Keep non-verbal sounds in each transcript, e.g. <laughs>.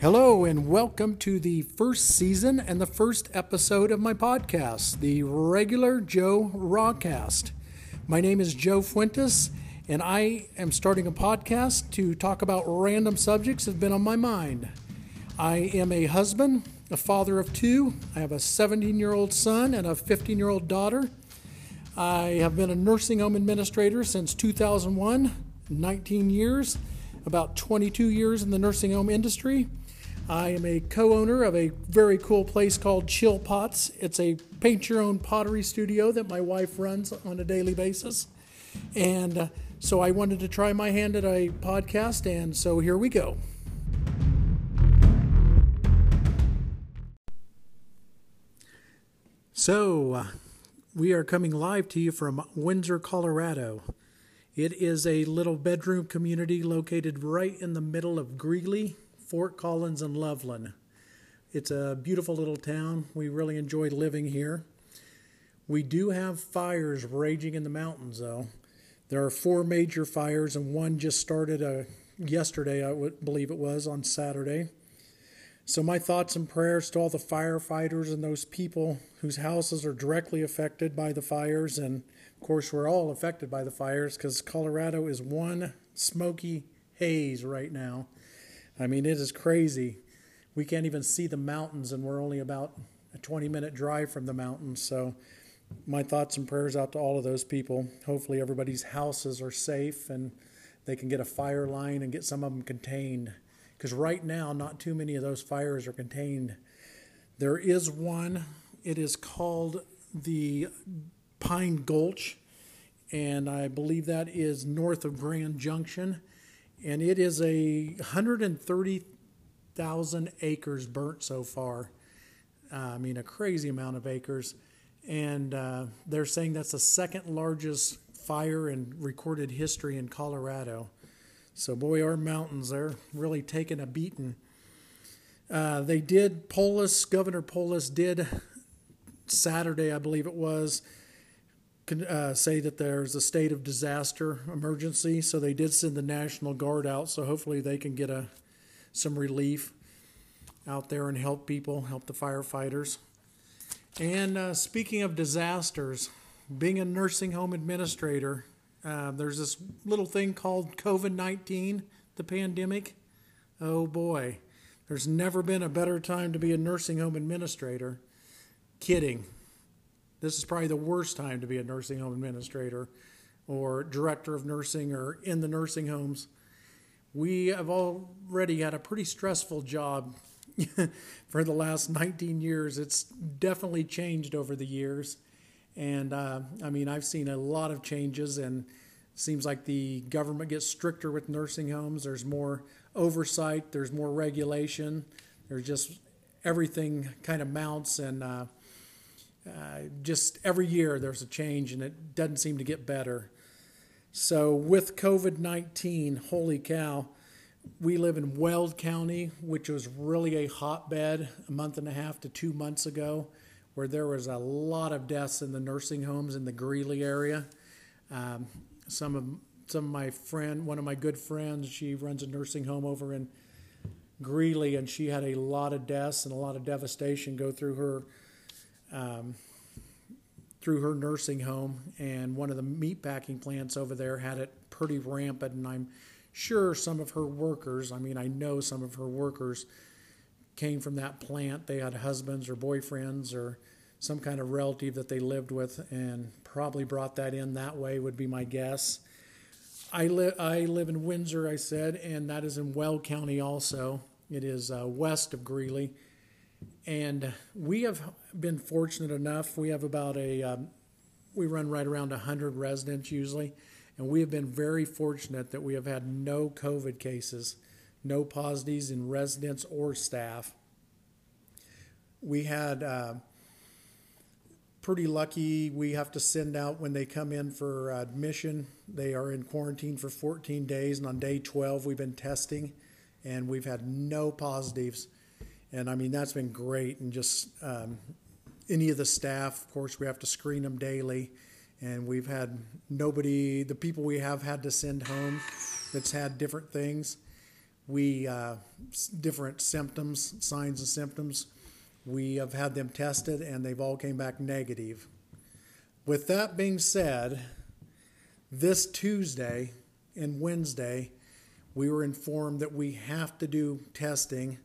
Hello, and welcome to the first season and the first episode of my podcast, the regular Joe Rawcast. My name is Joe Fuentes, and I am starting a podcast to talk about random subjects that have been on my mind. I am a husband, a father of two. I have a 17 year old son and a 15 year old daughter. I have been a nursing home administrator since 2001, 19 years, about 22 years in the nursing home industry. I am a co owner of a very cool place called Chill Pots. It's a paint your own pottery studio that my wife runs on a daily basis. And uh, so I wanted to try my hand at a podcast, and so here we go. So, uh, we are coming live to you from Windsor, Colorado. It is a little bedroom community located right in the middle of Greeley, Fort Collins and Loveland. It's a beautiful little town. We really enjoy living here. We do have fires raging in the mountains, though. There are four major fires, and one just started uh, yesterday, I would believe it was, on Saturday. So, my thoughts and prayers to all the firefighters and those people whose houses are directly affected by the fires. And of course, we're all affected by the fires because Colorado is one smoky haze right now. I mean, it is crazy. We can't even see the mountains, and we're only about a 20 minute drive from the mountains. So, my thoughts and prayers out to all of those people. Hopefully, everybody's houses are safe and they can get a fire line and get some of them contained. Because right now, not too many of those fires are contained. There is one, it is called the Pine Gulch, and I believe that is north of Grand Junction and it is a 130,000 acres burnt so far. Uh, I mean, a crazy amount of acres. And uh, they're saying that's the second largest fire in recorded history in Colorado. So, boy, our mountains, they're really taking a beating. Uh, they did, Polis, Governor Polis did Saturday, I believe it was, uh, say that there's a state of disaster emergency, so they did send the National Guard out. So hopefully they can get a some relief out there and help people, help the firefighters. And uh, speaking of disasters, being a nursing home administrator, uh, there's this little thing called COVID 19, the pandemic. Oh boy, there's never been a better time to be a nursing home administrator. Kidding. This is probably the worst time to be a nursing home administrator or director of nursing or in the nursing homes. We have already had a pretty stressful job <laughs> for the last 19 years. It's definitely changed over the years. And uh, I mean, I've seen a lot of changes, and seems like the government gets stricter with nursing homes. There's more oversight, there's more regulation, there's just everything kind of mounts. And uh, uh, just every year there's a change and it doesn't seem to get better. So, with COVID 19, holy cow, we live in Weld County, which was really a hotbed a month and a half to two months ago, where there was a lot of deaths in the nursing homes in the Greeley area. Um, some of some of my friend, one of my good friends, she runs a nursing home over in Greeley, and she had a lot of deaths and a lot of devastation go through her um, through her nursing home, and one of the meat packing plants over there had it pretty rampant. And I'm sure some of her workers, I mean, I know some of her workers came from that plant. They had husbands or boyfriends or some kind of relative that they lived with and probably brought that in that way, would be my guess. I, li- I live in Windsor, I said, and that is in Weld County also. It is uh, west of Greeley. And we have been fortunate enough. We have about a, um, we run right around 100 residents usually. And we have been very fortunate that we have had no COVID cases, no positives in residents or staff. We had uh, pretty lucky. We have to send out when they come in for admission. They are in quarantine for 14 days, and on day 12, we've been testing, and we've had no positives and I mean, that's been great. And just um, any of the staff, of course, we have to screen them daily. And we've had nobody, the people we have had to send home that's had different things, we uh, different symptoms, signs and symptoms. We have had them tested, and they've all came back negative. With that being said, this Tuesday and Wednesday, we were informed that we have to do testing,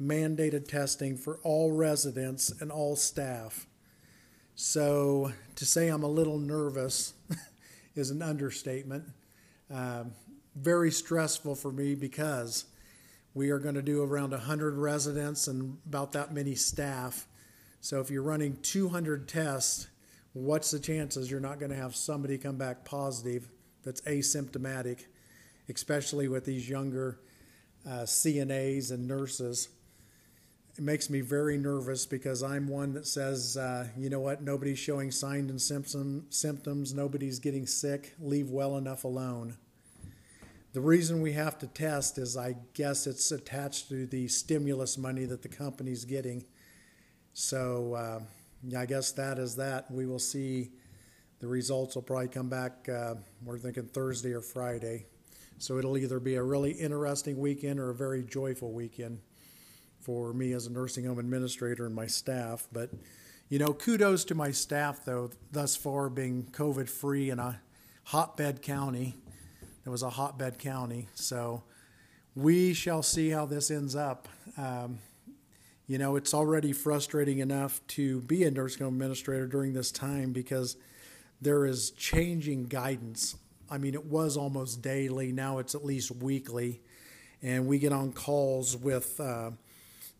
mandated testing for all residents and all staff. So to say I'm a little nervous <laughs> is an understatement. Um, very stressful for me because we are going to do around 100 residents and about that many staff. So if you're running 200 tests, what's the chances you're not going to have somebody come back positive that's asymptomatic, especially with these younger uh, CNAs and nurses? It makes me very nervous because I'm one that says, uh, you know what, nobody's showing signs and symptom, symptoms, nobody's getting sick, leave well enough alone. The reason we have to test is I guess it's attached to the stimulus money that the company's getting. So, uh, yeah, I guess that is that. We will see. The results will probably come back. Uh, we're thinking Thursday or Friday. So it'll either be a really interesting weekend or a very joyful weekend for me as a nursing home administrator and my staff. But, you know, kudos to my staff, though, thus far being COVID free in a hotbed county. It was a hotbed county. So we shall see how this ends up. Um, you know, it's already frustrating enough to be a nursing home administrator during this time because there is changing guidance. I mean, it was almost daily, now it's at least weekly. And we get on calls with uh,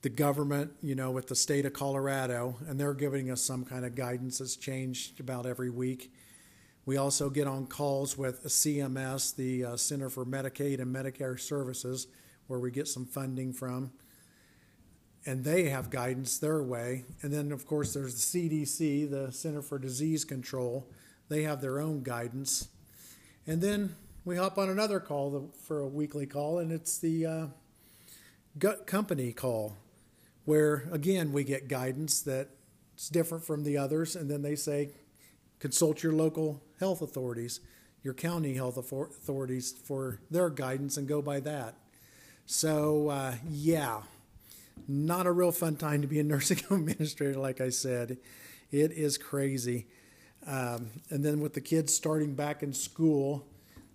the government, you know, with the state of Colorado, and they're giving us some kind of guidance that's changed about every week. We also get on calls with CMS, the uh, Center for Medicaid and Medicare Services, where we get some funding from and they have guidance their way. And then, of course, there's the CDC, the Center for Disease Control. They have their own guidance. And then we hop on another call for a weekly call, and it's the uh, gut company call, where again we get guidance that's different from the others. And then they say, consult your local health authorities, your county health authorities for their guidance, and go by that. So, uh, yeah not a real fun time to be a nursing <laughs> home administrator, like I said. It is crazy. Um, and then with the kids starting back in school,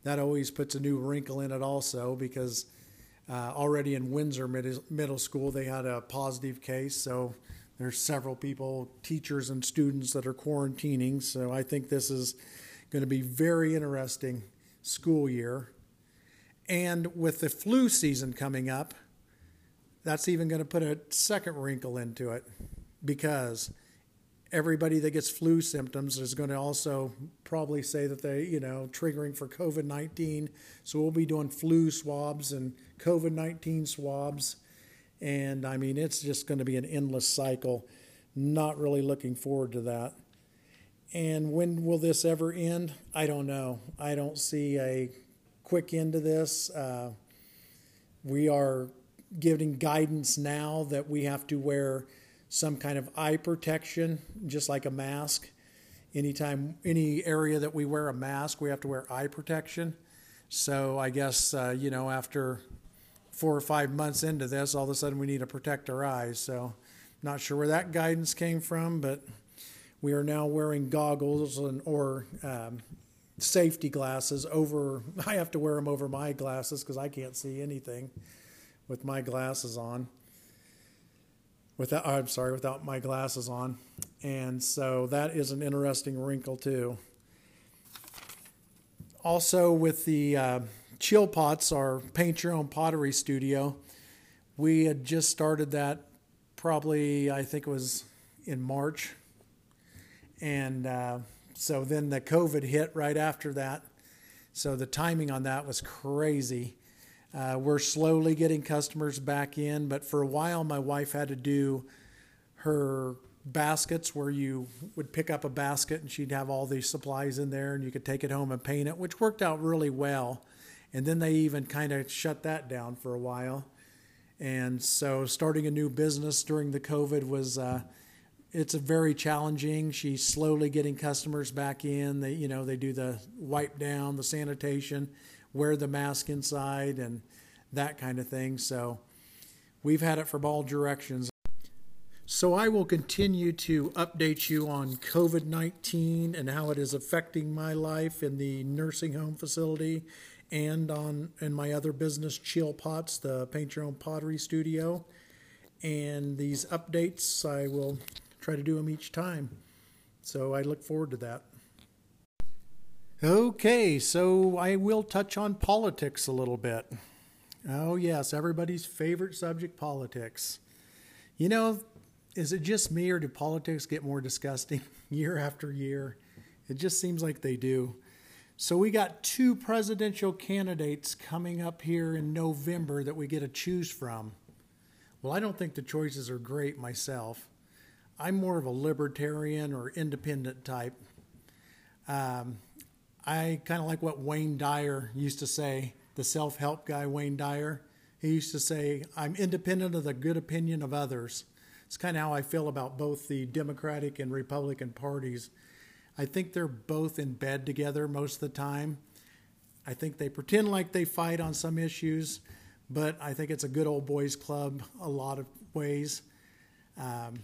that always puts a new wrinkle in it, also, because uh, already in Windsor Middle School, they had a positive case. So there's several people, teachers and students, that are quarantining. So I think this is going to be very interesting school year. And with the flu season coming up, that's even going to put a second wrinkle into it because everybody that gets flu symptoms is going to also probably say that they, you know, triggering for COVID 19. So we'll be doing flu swabs and COVID 19 swabs. And I mean, it's just going to be an endless cycle. Not really looking forward to that. And when will this ever end? I don't know. I don't see a quick end to this. Uh, we are giving guidance now that we have to wear some kind of eye protection, just like a mask. Anytime, any area that we wear a mask, we have to wear eye protection. So I guess, uh, you know, after four or five months into this, all of a sudden we need to protect our eyes. So not sure where that guidance came from, but we are now wearing goggles and, or um, safety glasses over. <laughs> I have to wear them over my glasses because I can't see anything with my glasses on. Without, I'm sorry, without my glasses on. And so that is an interesting wrinkle, too. Also, with the uh, Chill Pots, our paint your own pottery studio, we had just started that probably, I think it was in March. And uh, so then the COVID hit right after that. So the timing on that was crazy. Uh, we're slowly getting customers back in, but for a while, my wife had to do her baskets where you would pick up a basket and she'd have all these supplies in there and you could take it home and paint it, which worked out really well. And then they even kind of shut that down for a while. And so starting a new business during the COVID was uh, it's a very challenging. She's slowly getting customers back in. They you know they do the wipe down, the sanitation wear the mask inside, and that kind of thing. So we've had it from all directions. So I will continue to update you on COVID 19 and how it is affecting my life in the nursing home facility and on in my other business, Chill Pots, the paint your own pottery studio. And these updates, I will try to do them each time. So I look forward to that. Okay, so I will touch on politics a little bit. Oh, yes, everybody's favorite subject, politics. You know, is it just me or do politics get more disgusting <laughs> year after year? It just seems like they do. So we got two presidential candidates coming up here in November that we get to choose from. Well, I don't think the choices are great myself. I'm more of a libertarian or independent type. Um, I kind of like what Wayne Dyer used to say, the self help guy, Wayne Dyer. He used to say, I'm independent of the good opinion of others. It's kind of how I feel about both the Democratic and Republican parties. I think they're both in bed together most of the time. I think they pretend like they fight on some issues, but I think it's a good old boys club a lot of ways. Um,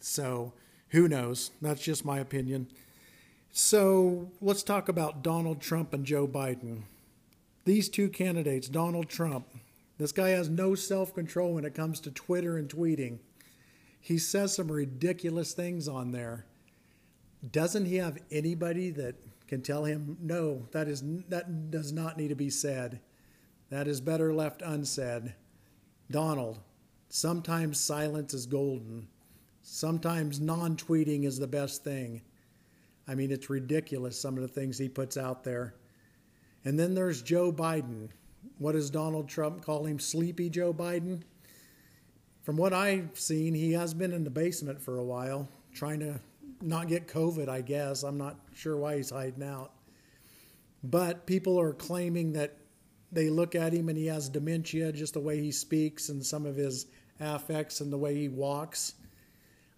so who knows? That's just my opinion. So let's talk about Donald Trump and Joe Biden. These two candidates, Donald Trump, this guy has no self control when it comes to Twitter and tweeting. He says some ridiculous things on there. Doesn't he have anybody that can tell him, no, that, is, that does not need to be said? That is better left unsaid. Donald, sometimes silence is golden. Sometimes non tweeting is the best thing. I mean, it's ridiculous some of the things he puts out there. And then there's Joe Biden. What does Donald Trump call him? Sleepy Joe Biden? From what I've seen, he has been in the basement for a while, trying to not get COVID, I guess. I'm not sure why he's hiding out. But people are claiming that they look at him and he has dementia, just the way he speaks and some of his affects and the way he walks.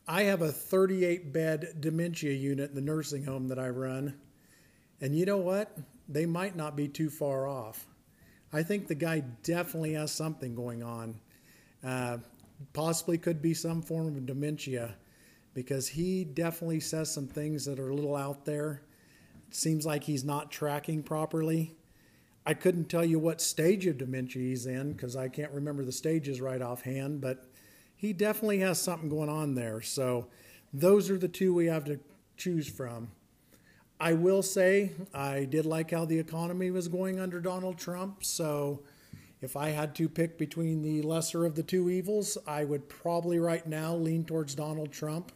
I have a 38 bed dementia unit in the nursing home that I run. And you know what? They might not be too far off. I think the guy definitely has something going on. Uh, possibly could be some form of dementia because he definitely says some things that are a little out there. It seems like he's not tracking properly. I couldn't tell you what stage of dementia he's in because I can't remember the stages right offhand, but he definitely has something going on there. So those are the two we have to choose from. I will say I did like how the economy was going under Donald Trump. So if I had to pick between the lesser of the two evils, I would probably right now lean towards Donald Trump.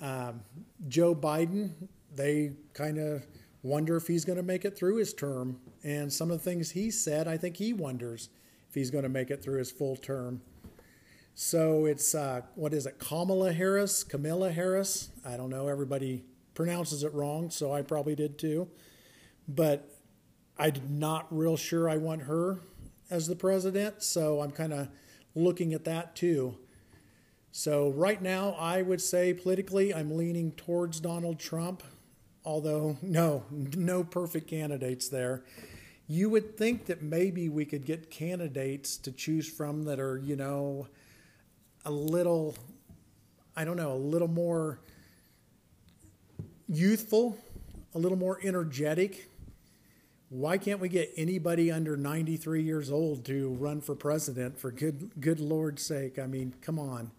Um, Joe Biden, they kind of wonder if he's going to make it through his term. And some of the things he said, I think he wonders if he's going to make it through his full term. So it's, uh, what is it, Kamala Harris, Camilla Harris? I don't know. Everybody pronounces it wrong, so I probably did too. But I'm not real sure I want her as the president, so I'm kind of looking at that too. So, right now, I would say politically, I'm leaning towards Donald Trump, although, <laughs> no, no perfect candidates there. You would think that maybe we could get candidates to choose from that are, you know, a little, I don't know, a little more youthful, a little more energetic, why can't we get anybody under 93 years old to run for president for good good lord's sake? I mean come on.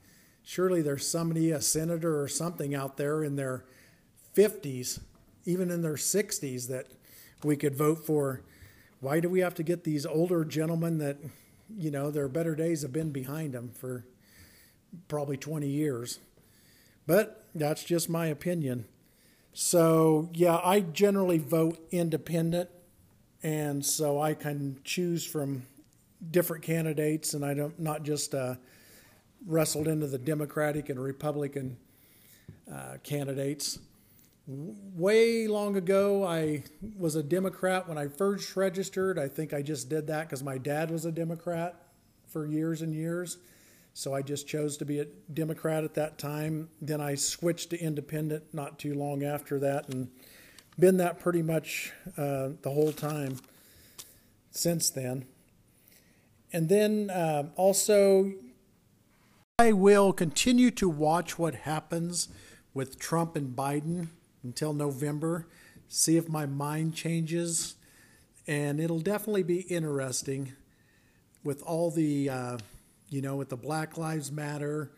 Surely there's somebody a senator or something out there in their 50s even in their 60s that we could vote for. Why do we have to get these older gentlemen that you know their better days have been behind them for probably 20 years but that's just my opinion so yeah i generally vote independent and so I can choose from different candidates, and I don't not just uh, wrestled into the Democratic and Republican uh, candidates. Way long ago, I was a Democrat when I first registered. I think I just did that because my dad was a Democrat for years and years. So I just chose to be a Democrat at that time. Then I switched to independent not too long after that, and been that pretty much uh, the whole time since then. And then uh, also, I will continue to watch what happens with Trump and Biden until November, see if my mind changes. And it'll definitely be interesting with all the, uh, you know, with the Black Lives Matter,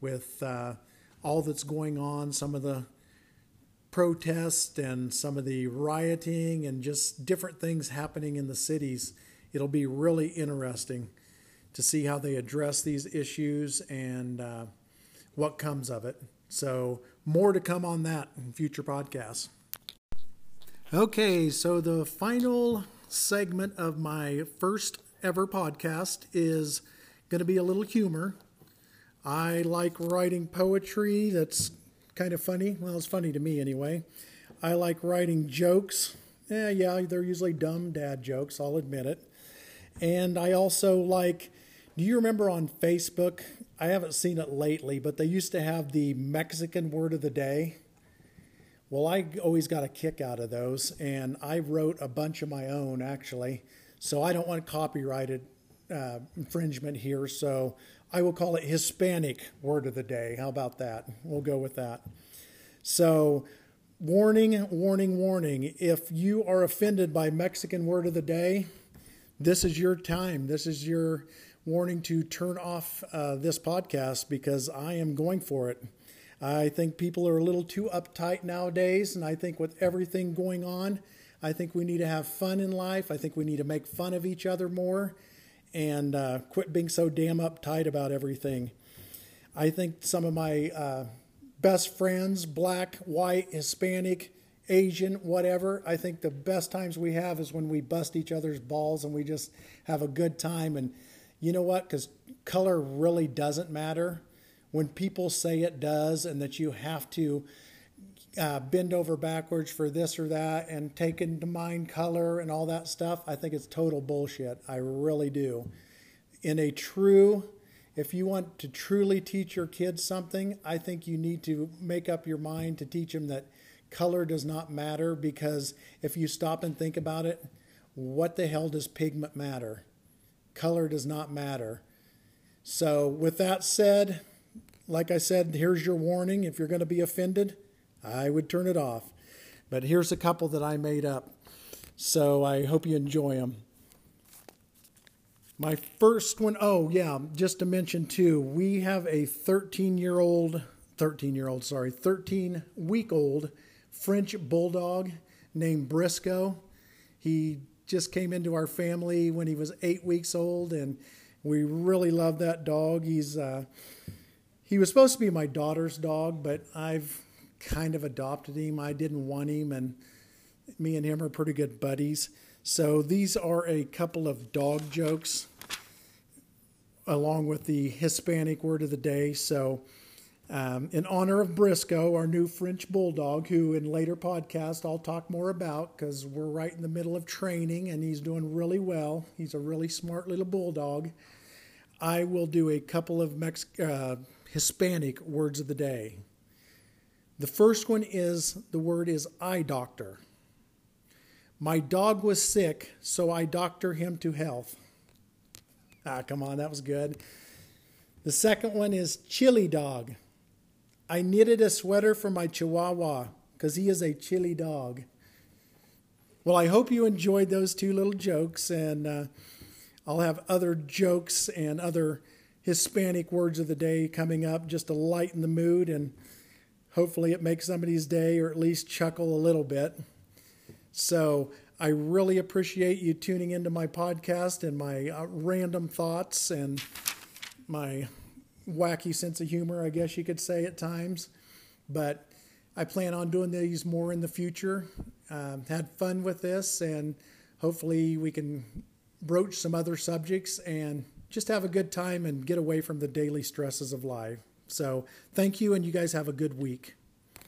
with uh, all that's going on, some of the protests and some of the rioting and just different things happening in the cities. It'll be really interesting to see how they address these issues and uh, what comes of it. So, more to come on that in future podcasts. Okay, so the final segment of my first ever podcast is going to be a little humor. I like writing poetry that's kind of funny. Well, it's funny to me anyway. I like writing jokes. Yeah, yeah, they're usually dumb dad jokes, I'll admit it. And I also like do you remember on Facebook? I haven't seen it lately, but they used to have the Mexican word of the day. Well, I always got a kick out of those, and I wrote a bunch of my own actually. So I don't want copyrighted uh, infringement here, so I will call it Hispanic word of the day. How about that? We'll go with that. So, warning, warning, warning. If you are offended by Mexican word of the day, this is your time. This is your warning to turn off uh, this podcast because I am going for it. I think people are a little too uptight nowadays, and I think with everything going on, I think we need to have fun in life. I think we need to make fun of each other more and uh, quit being so damn uptight about everything. I think some of my uh, best friends, black, white, Hispanic, Asian, whatever, I think the best times we have is when we bust each other's balls and we just have a good time and you know what? Because color really doesn't matter. When people say it does and that you have to uh, bend over backwards for this or that and take into mind color and all that stuff, I think it's total bullshit. I really do. In a true, if you want to truly teach your kids something, I think you need to make up your mind to teach them that color does not matter because if you stop and think about it, what the hell does pigment matter? color does not matter. So, with that said, like I said, here's your warning. If you're going to be offended, I would turn it off. But here's a couple that I made up. So, I hope you enjoy them. My first one, oh, yeah, just to mention too, we have a 13 year old, 13 year old, sorry, 13 week old French bulldog named Briscoe. He just came into our family when he was eight weeks old, and we really love that dog. He's uh, he was supposed to be my daughter's dog, but I've kind of adopted him. I didn't want him, and me and him are pretty good buddies. So these are a couple of dog jokes along with the Hispanic word of the day. So um, in honor of Briscoe, our new French bulldog, who in later podcast I'll talk more about because we're right in the middle of training and he's doing really well. He's a really smart little bulldog. I will do a couple of Mex- uh, Hispanic words of the day. The first one is the word is eye doctor. My dog was sick, so I doctor him to health. Ah, come on, that was good. The second one is chili dog. I knitted a sweater for my Chihuahua because he is a chilly dog. Well, I hope you enjoyed those two little jokes, and uh, I'll have other jokes and other Hispanic words of the day coming up just to lighten the mood, and hopefully it makes somebody's day or at least chuckle a little bit. So I really appreciate you tuning into my podcast and my uh, random thoughts and my wacky sense of humor, I guess you could say at times. But I plan on doing these more in the future. Um, had fun with this, and hopefully we can broach some other subjects and just have a good time and get away from the daily stresses of life. So, thank you, and you guys have a good week.